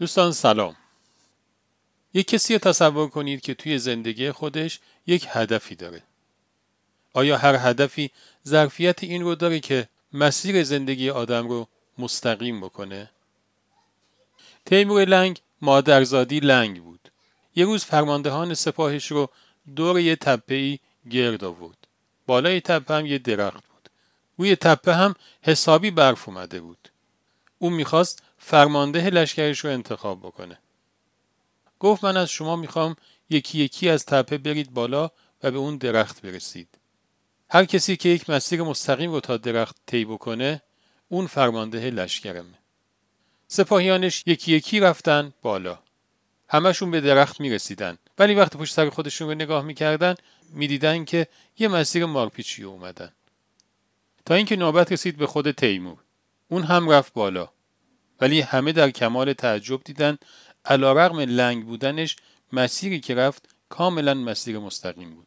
دوستان سلام یک کسی تصور کنید که توی زندگی خودش یک هدفی داره آیا هر هدفی ظرفیت این رو داره که مسیر زندگی آدم رو مستقیم بکنه؟ تیمور لنگ مادرزادی لنگ بود. یه روز فرماندهان سپاهش رو دور یه تپه گرد آورد. بالای تپه هم یه درخت بود. روی تپه هم حسابی برف اومده بود. او می‌خواست فرمانده لشکرش رو انتخاب بکنه. گفت من از شما می‌خوام یکی یکی از تپه برید بالا و به اون درخت برسید. هر کسی که یک مسیر مستقیم رو تا درخت طی بکنه اون فرمانده لشکرمه. سپاهیانش یکی یکی رفتن بالا. همشون به درخت می‌رسیدن ولی وقتی پشت سر خودشون رو نگاه می‌کردن می‌دیدن که یه مسیر مارپیچی اومدن. تا اینکه نوبت رسید به خود تیمور. اون هم رفت بالا. ولی همه در کمال تعجب دیدن علا رغم لنگ بودنش مسیری که رفت کاملا مسیر مستقیم بود.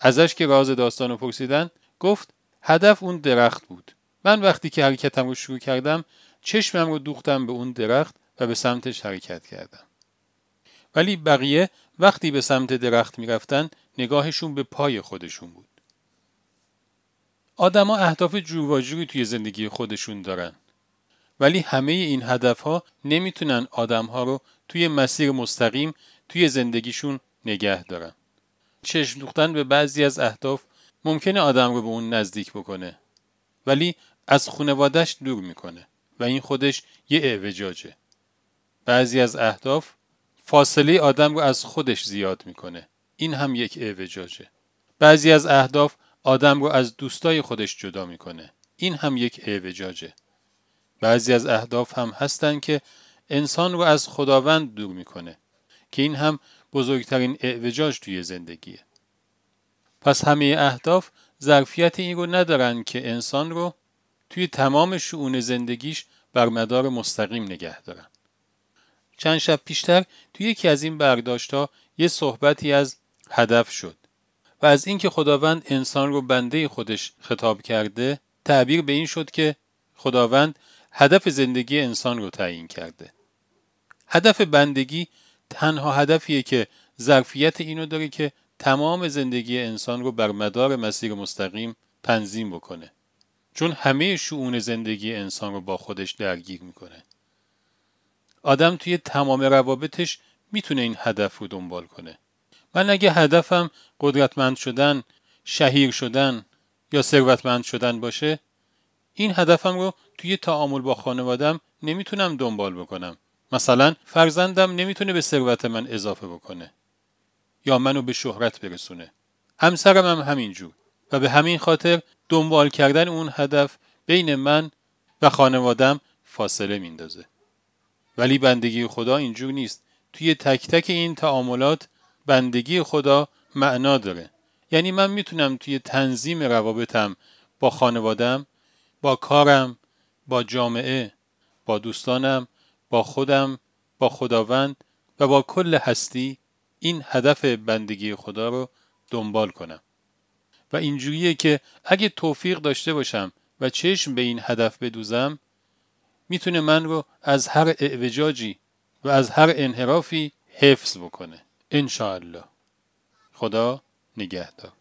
ازش که راز داستان رو پرسیدن گفت هدف اون درخت بود. من وقتی که حرکتم رو شروع کردم چشمم رو دوختم به اون درخت و به سمتش حرکت کردم. ولی بقیه وقتی به سمت درخت می‌رفتن نگاهشون به پای خودشون بود. آدما اهداف جور و جوری توی زندگی خودشون دارن. ولی همه این هدف ها نمی‌تونن آدم ها رو توی مسیر مستقیم توی زندگیشون نگه دارن. چشم دوختن به بعضی از اهداف ممکنه آدم رو به اون نزدیک بکنه ولی از خونوادش دور می‌کنه و این خودش یه اعوجاجه. بعضی از اهداف فاصله آدم رو از خودش زیاد می‌کنه. این هم یک اعوجاجه. بعضی از اهداف آدم رو از دوستای خودش جدا می‌کنه. این هم یک اعوجاجه. بعضی از اهداف هم هستن که انسان رو از خداوند دور می‌کنه که این هم بزرگترین اعوجاج توی زندگیه. پس همه اهداف ظرفیت این رو ندارن که انسان رو توی تمام شعون زندگیش بر مدار مستقیم نگه دارن. چند شب پیشتر توی یکی از این برداشتها یه صحبتی از هدف شد و از اینکه خداوند انسان رو بنده خودش خطاب کرده تعبیر به این شد که خداوند هدف زندگی انسان رو تعیین کرده. هدف بندگی تنها هدفیه که ظرفیت اینو داره که تمام زندگی انسان رو بر مدار مسیر مستقیم تنظیم بکنه. چون همه شعون زندگی انسان رو با خودش درگیر می‌کنه. آدم توی تمام روابطش می‌تونه این هدف رو دنبال کنه. من اگه هدفم قدرتمند شدن، شهیر شدن یا ثروتمند شدن باشه این هدفم رو توی تعامل با خانوادم نمی‌تونم دنبال بکنم. مثلا فرزندم نمی‌تونه به ثروت من اضافه بکنه. یا منو به شهرت برسونه. همسرم هم همینجور. و به همین خاطر دنبال کردن اون هدف بین من و خانوادم فاصله میندازه. ولی بندگی خدا اینجور نیست. توی تک تک این تعاملات بندگی خدا معنا داره. یعنی من می‌تونم توی تنظیم روابطم با خانوادم با کارم با جامعه با دوستانم با خودم با خداوند و با کل هستی این هدف بندگی خدا رو دنبال کنم. و اینجوریه که اگه توفیق داشته باشم و چشم به این هدف بدوزم می‌تونه من رو از هر اعوجاجی و از هر انحرافی حفظ بکنه. انشاءالله. خدا نگهدار.